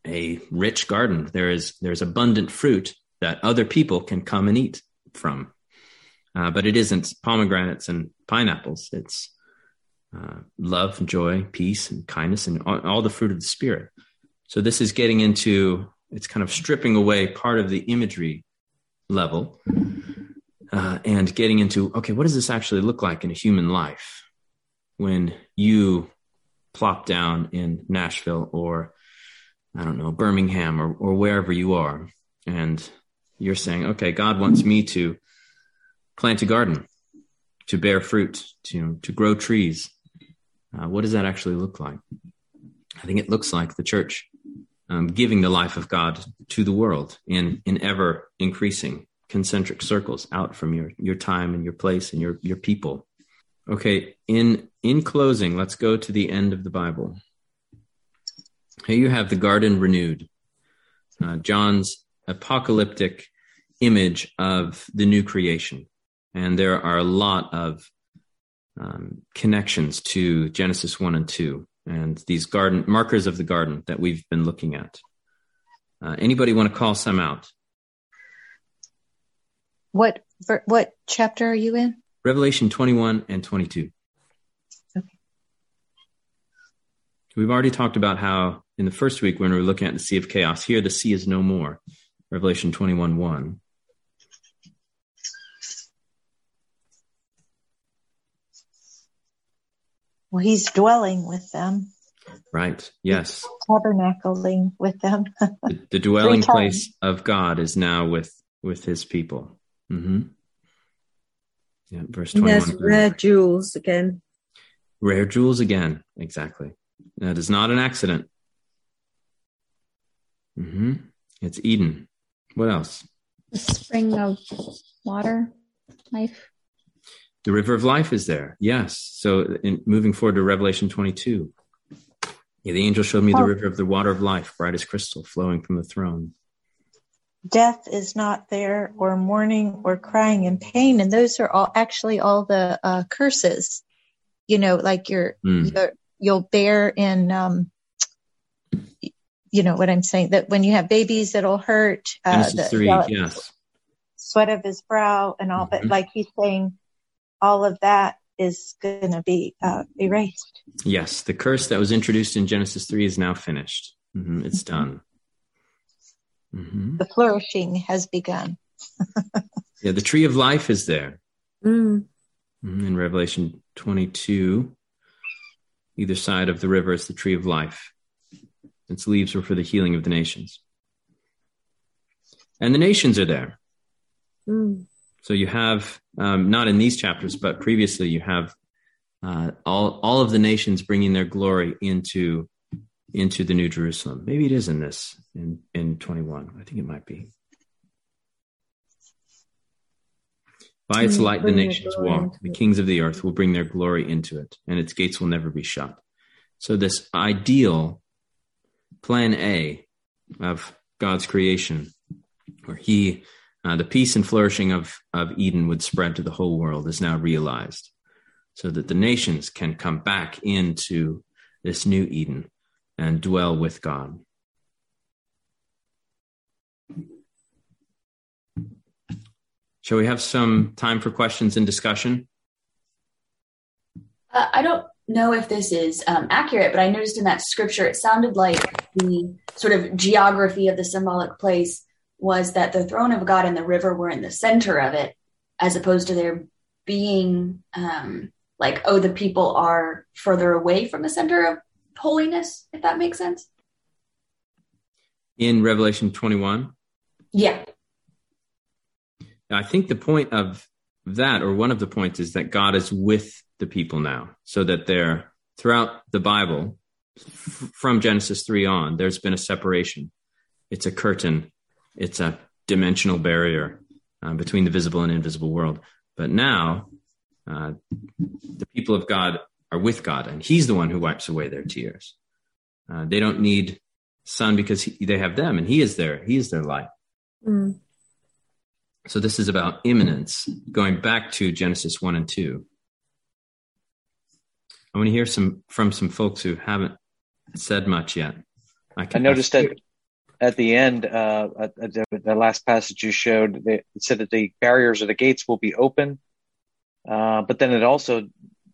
a rich garden, there is there's abundant fruit that other people can come and eat from. Uh, but it isn't pomegranates and pineapples. It's uh, love, joy, peace, and kindness, and all, all, the fruit of the Spirit. So this is getting into it's kind of stripping away part of the imagery level uh, and getting into okay, what does this actually look like in a human life when you plop down in Nashville or I don't know Birmingham or or wherever you are, and you're saying, okay, God wants me to plant a garden, to bear fruit, to to grow trees. Uh, what does that actually look like? I think it looks like the church um, giving the life of God to the world in in ever increasing concentric circles out from your your time and your place and your your people. Okay, in in closing, let's go to the end of the Bible. Here you have the garden renewed. Uh, John's apocalyptic image of the new creation. And there are a lot of um, connections to Genesis 1 and 2 and these garden markers of the garden that we've been looking at. Uh, anybody want to call some out? What what chapter are you in? Revelation 21 and 22. Okay. We've already talked about how in the first week when we were looking at the sea of chaos, here the sea is no more. Revelation 21 1. Well, he's dwelling with them. Right. Yes. Tabernacling with them. the, the, dwelling place of God is now with with His people. Mm-hmm. Yeah. Verse twenty one. Yes, rare jewels again. Rare jewels again. Exactly. That is not an accident. Mm-hmm. It's Eden. What else? The spring of water, life. The river of life is there. Yes. So in moving forward to Revelation 22, yeah, the angel showed me oh. the river of the water of life, bright as crystal, flowing from the throne. Death is not there, or mourning, or crying and pain, and those are all actually all the uh, curses. You know, like you're, mm. you're you'll bear in, um, you know what I'm saying. That when you have babies, it'll hurt. Uh, the, three, yes. Sweat of his brow and all, mm-hmm. but like he's saying, all of that is going to be uh, erased. Yes, the curse that was introduced in Genesis 3 is now finished. Mm-hmm. It's mm-hmm. done. Mm-hmm. The flourishing has begun. yeah, the tree of life is there. Mm. Mm-hmm. In Revelation 22, either side of the river, is the tree of life. Its leaves were for the healing of the nations. and the nations are there. Mm. So you have um, not in these chapters, but previously you have uh, all all of the nations bringing their glory into into the New Jerusalem. Maybe it is in this in in twenty one. I think it might be. By its Mm, light, the nations walk. The kings of the earth will bring their glory into it, and its gates will never be shut. So, this ideal plan A of God's creation, where He, uh, the peace and flourishing of, of Eden would spread to the whole world, is now realized, so that the nations can come back into this new Eden and dwell with God. Shall we have some time for questions and discussion? Uh, I don't know if this is um, accurate, but I noticed in that scripture it sounded like the sort of geography of the symbolic place was that the throne of God and the river were in the center of it, as opposed to there being um, like, oh, the people are further away from the center of holiness, if that makes sense. In Revelation 21, Yeah. I think the point of that, or one of the points, is that God is with the people now, so that they're throughout the Bible, f- from Genesis 3 on, there's been a separation. It's a curtain, it's a dimensional barrier uh, between the visible and invisible world. But now, uh, the people of God are with God, and He's the one who wipes away their tears. Uh, they don't need sun because he, they have them, and He is there. He is their light. Mm. So this is about immanence, going back to Genesis 1 and 2. I want to hear some from some folks who haven't said much yet. I can- noticed that at the end, uh, at, the, the last passage you showed, they, it said that the barriers or the gates will be open. Uh, but then it also,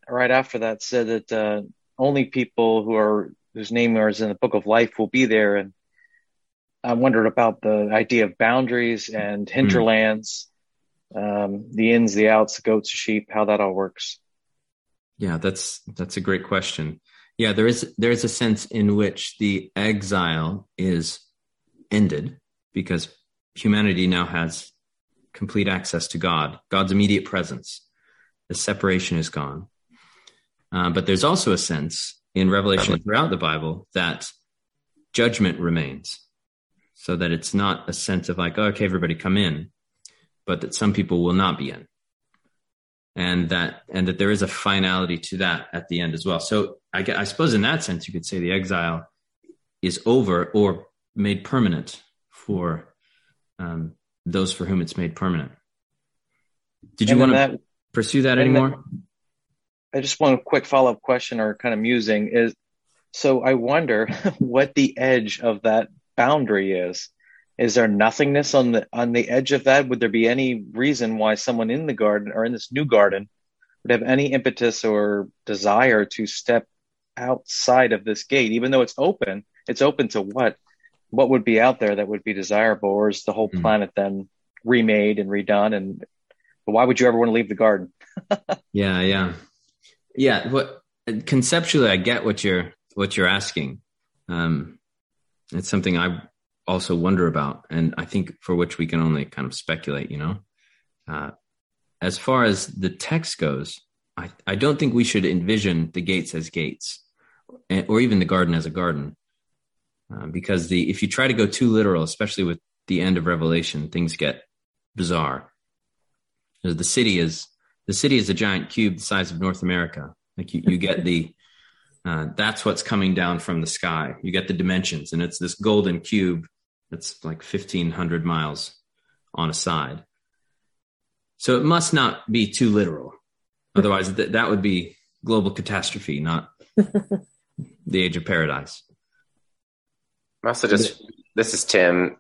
right after that, said that uh, only people who are whose name is in the book of life will be there. And I wondered about the idea of boundaries and hinterlands, um, the ins, the outs, the goats, the sheep, how that all works. Yeah, that's that's a great question. Yeah, there is there is a sense in which the exile is ended because humanity now has complete access to God, God's immediate presence. The separation is gone. Uh, but there's also a sense in Revelation throughout the Bible that judgment remains, so that it's not a sense of like, oh, okay, everybody come in, but that some people will not be in and that and that there is a finality to that at the end as well. So I, I suppose in that sense you could say the exile is over or made permanent for um, those for whom it's made permanent. Did you want to pursue that anymore? I just want a quick follow up question or kind of musing is so I wonder what the edge of that boundary is. Is there nothingness on the on the edge of that? Would there be any reason why someone in the garden or in this new garden would have any impetus or desire to step outside of this gate, even though it's open? It's open to what? What would be out there that would be desirable, or is the whole Mhm. planet then remade and redone? And why would you ever want to leave the garden? Yeah, yeah, yeah. What conceptually, I get what you're what you're asking. Um, it's something I also wonder about, and I think for which we can only kind of speculate. You know, uh, as far as the text goes, I I don't think we should envision the gates as gates, or even the garden as a garden, uh, because the if you try to go too literal, especially with the end of Revelation, things get bizarre. Because The city is the city is a giant cube the size of North America. Like you, you get the, uh, that's what's coming down from the sky. You get the dimensions, and it's this golden cube that's like 1,500 miles on a side. So it must not be too literal. Otherwise, th- that would be global catastrophe, not the age of paradise. I'm also just this is Tim.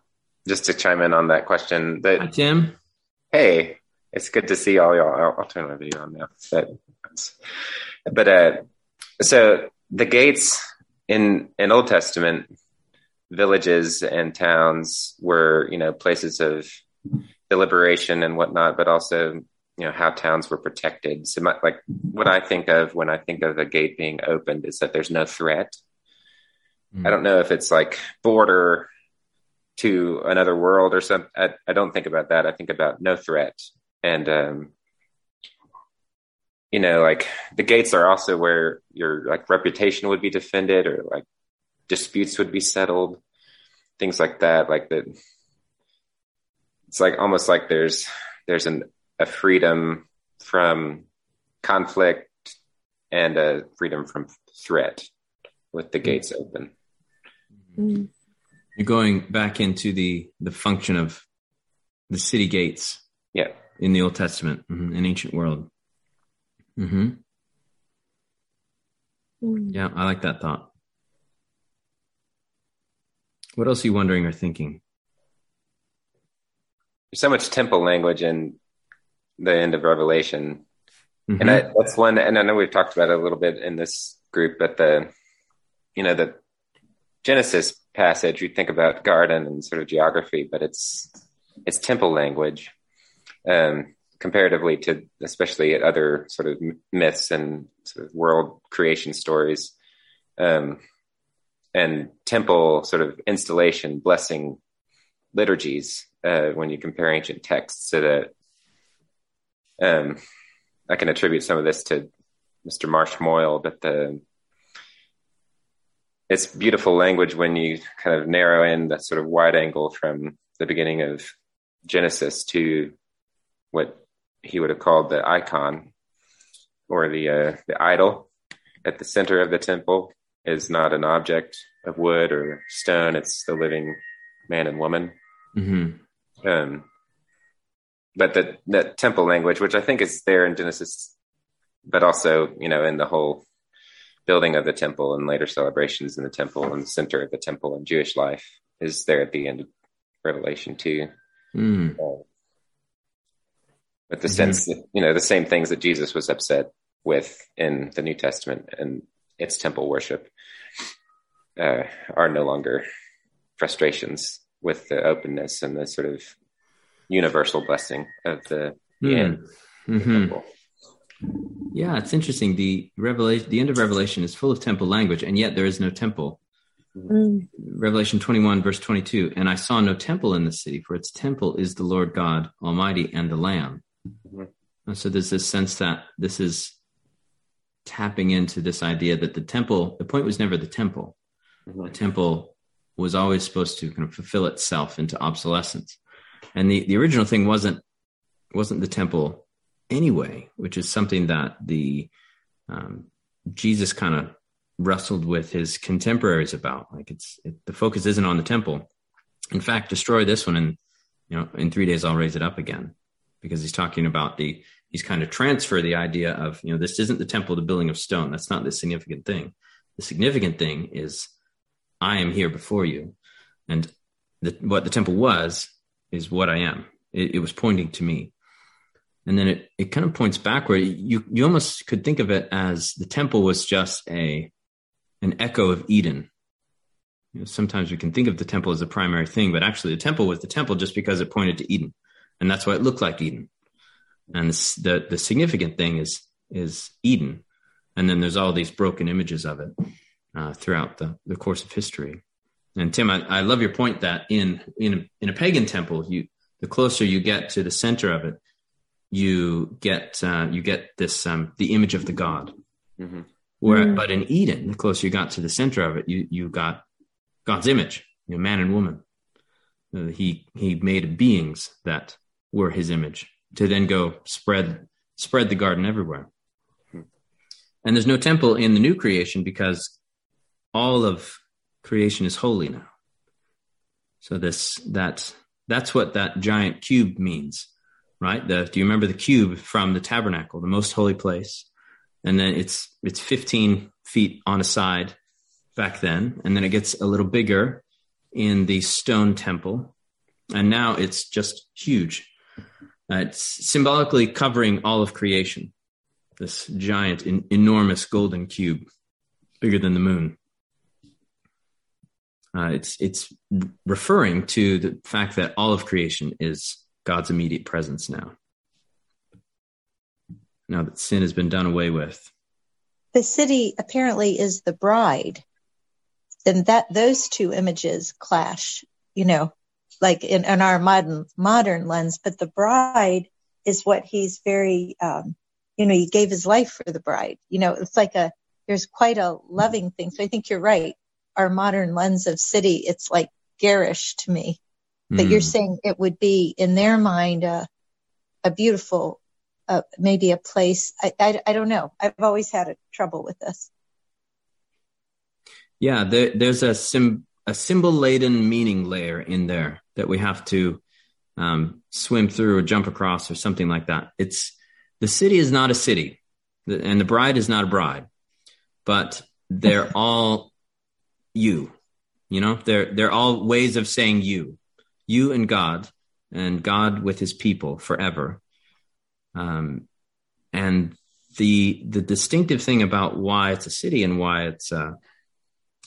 Just to chime in on that question, Hi, that Tim. hey, it's good to see all y'all. I'll, I'll turn my video on now. But, but uh, so the gates in in Old Testament villages and towns were you know places of deliberation and whatnot, but also you know how towns were protected. So my, like what I think of when I think of a gate being opened is that there's no threat. Mm. I don't know if it's like border to another world or something. I, I don't think about that. I think about no threat. And, um, you know, like the gates are also where your like reputation would be defended or like disputes would be settled, things like that. Like that, it's like almost like there's there's an a freedom from conflict and a freedom from threat with the gates open. Mm. You're going back into the the function of the city gates. Yeah. In the Old Testament, mm-hmm, in ancient world. Mm-hmm. Mm. Yeah, I like that thought. What else are you wondering or thinking? There's so much temple language in the end of Revelation. Mhm. And I, that's one, and I know we've talked about it a little bit in this group, but the, you know, the Genesis passage, you think about garden and sort of geography, but it's, it's temple language, um, comparatively to especially at other sort of myths and sort of world creation stories. Um, and temple sort of installation, blessing liturgies, uh, when you compare ancient texts so that um, I can attribute some of this to Mr. Marsh Moyle, but the it's beautiful language when you kind of narrow in that sort of wide angle from the beginning of Genesis to what he would have called the icon or the uh, the idol at the center of the temple is not an object of wood or stone; it's the living man and woman. Mm-hmm. Um, but the that temple language, which I think is there in Genesis, but also you know in the whole building of the temple and later celebrations in the temple and the center of the temple and Jewish life, is there at the end of Revelation too. Mm. With the Mhm. sense that you know the same things that Jesus was upset with in the New Testament and its temple worship uh, are no longer frustrations with the openness and the sort of universal blessing of the, Mm. end. Mhm. temple. Yeah, it's interesting. The revelation, the end of Revelation is full of temple language, and yet there is no temple. Mm. Revelation 21, verse 22. And I saw no temple in the city, for its temple is the Lord God Almighty and the Lamb. Mhm. And so there's this sense that this is tapping into this idea that the temple, the point was never the temple. The Mhm. temple was always supposed to kind of fulfill itself into obsolescence. And the, the original thing wasn't wasn't the temple anyway, which is something that the um, Jesus kind of wrestled with his contemporaries about. Like it's it, the focus isn't on the temple. In fact, destroy this one, and you know, in three days I'll raise it up again, because he's talking about the he's kind of transfer the idea of you know this isn't the temple, the building of stone. That's not the significant thing. The significant thing is I am here before you, and the, what the temple was is what I am. It, it was pointing to me and then it, it kind of points backward. You you almost could think of it as the temple was just a an echo of Eden. You know, sometimes we can think of the temple as the primary thing, but actually the temple was the temple just because it pointed to Eden, and that's why it looked like Eden. And the the, significant thing is is Eden, and then there's all these broken images of it uh, throughout the the course of history. And Tim, I, I love your point that in in in a pagan temple, you the closer you get to the center of it, you get uh, you get this um, the image of the god. Mhm. Where, Mm. but in Eden, the closer you got to the center of it, you you got God's image, you know, man and woman. Uh, he he made beings that were His image to then go spread spread the garden everywhere. Hmm. And there's no temple in the new creation because all of creation is holy now. So this that that's what that giant cube means right? The, do you remember the cube from the tabernacle, the most holy place? And then it's it's 15 feet on a side back then, and then it gets a little bigger in the stone temple, and now it's just huge. Uh, it's symbolically covering all of creation. This giant, in, enormous golden cube, bigger than the moon. Uh, it's it's referring to the fact that all of creation is God's immediate presence now. Now that sin has been done away with. The city apparently is the bride. Then that those two images clash, you know, like in, in our modern modern lens, but the bride is what he's very, um, you know, he gave his life for the bride. You know, it's like a there's quite a loving thing. So I think you're right. Our modern lens of city, it's like garish to me. But you're saying it would be in their mind uh, a beautiful, uh, maybe a place. I, I I don't know. I've always had a trouble with this. Yeah, there, there's a sim, a symbol laden meaning layer in there that we have to um, swim through or jump across or something like that. It's the city is not a city, and the bride is not a bride, but they're all you. You know, they're they're all ways of saying you, you and God, and God with His people forever. Um, and the the distinctive thing about why it's a city and why it's uh,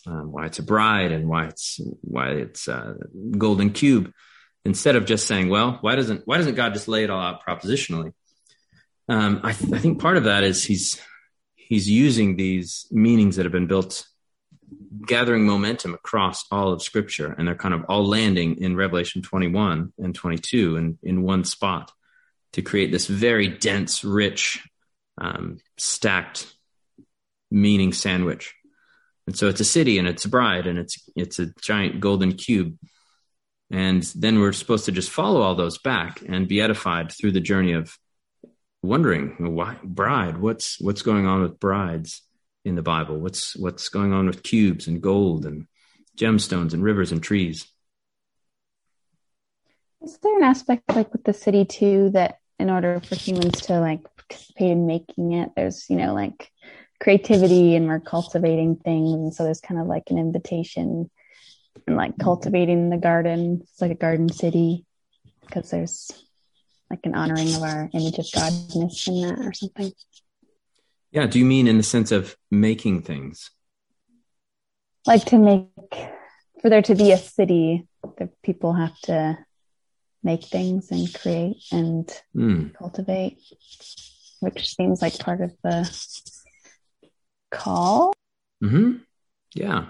um, why it's a bride and why it's why it's a golden cube instead of just saying well why doesn't why doesn't god just lay it all out propositionally um, I, th- I think part of that is he's he's using these meanings that have been built gathering momentum across all of scripture and they're kind of all landing in revelation 21 and 22 in, in one spot to create this very dense rich um, stacked meaning sandwich and so it's a city and it's a bride and it's it's a giant golden cube. And then we're supposed to just follow all those back and be edified through the journey of wondering why bride, what's what's going on with brides in the Bible? What's what's going on with cubes and gold and gemstones and rivers and trees? Is there an aspect like with the city too that in order for humans to like participate in making it, there's, you know, like creativity and we're cultivating things. And so there's kind of like an invitation and like cultivating the garden. It's like a garden city because there's like an honoring of our image of godness in that or something. Yeah. Do you mean in the sense of making things? Like to make, for there to be a city, the people have to make things and create and Mm. cultivate, which seems like part of the call. Hmm. Yeah.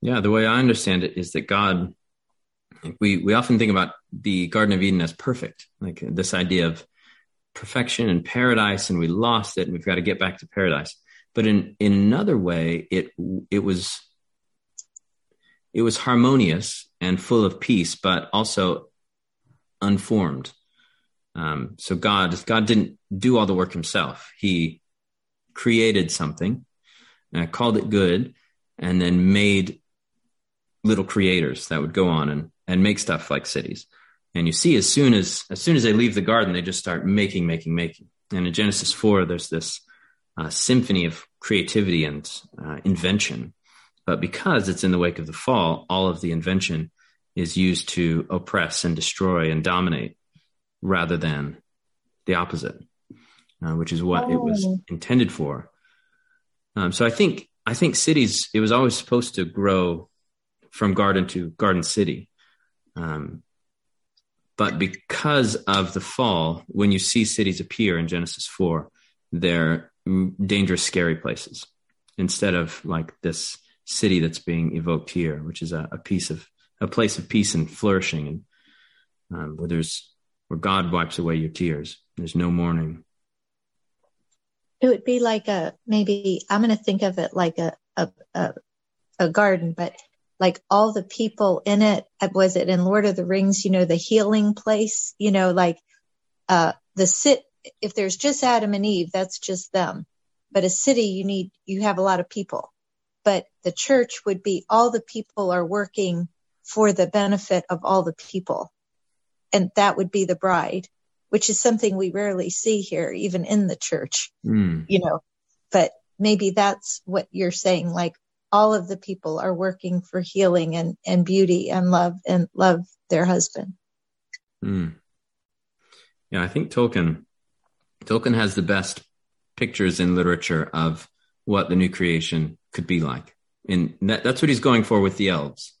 Yeah. The way I understand it is that God, we we often think about the Garden of Eden as perfect, like this idea of perfection and paradise, and we lost it, and we've got to get back to paradise. But in in another way, it it was it was harmonious and full of peace, but also unformed. Um, so God God didn't do all the work himself. He created something, uh, called it good, and then made little creators that would go on and, and make stuff like cities. And you see, as soon as as soon as they leave the garden, they just start making, making, making. And in Genesis four, there's this uh, symphony of creativity and uh, invention. But because it's in the wake of the fall, all of the invention is used to oppress and destroy and dominate, rather than the opposite uh, which is what it was Oh. intended for. Um, so I think I think cities it was always supposed to grow from garden to garden city, um, but because of the fall, when you see cities appear in Genesis four, they're dangerous, scary places instead of like this city that's being evoked here, which is a, a piece of a place of peace and flourishing, and um, where there's where God wipes away your tears. There's no mourning. It would be like a maybe I'm going to think of it like a a a, a garden, but like all the people in it. Was it in Lord of the Rings? You know, the healing place. You know, like uh the sit. If there's just Adam and Eve, that's just them. But a city, you need you have a lot of people. But the church would be all the people are working for the benefit of all the people, and that would be the bride, which is something we rarely see here, even in the church Mm. you know, but maybe that's what you're saying. Like all of the people are working for healing and, and beauty and love and love their husband. Mm. Yeah, I think Tolkien Tolkien has the best pictures in literature of what the new creation could be like. And that, that's what he's going for with the elves.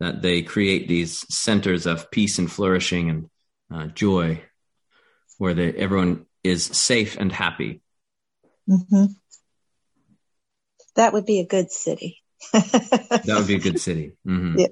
That they create these centers of peace and flourishing and uh, joy where they, everyone is safe and happy. hmm That would be a good city. That would be a good city. hmm Yeah.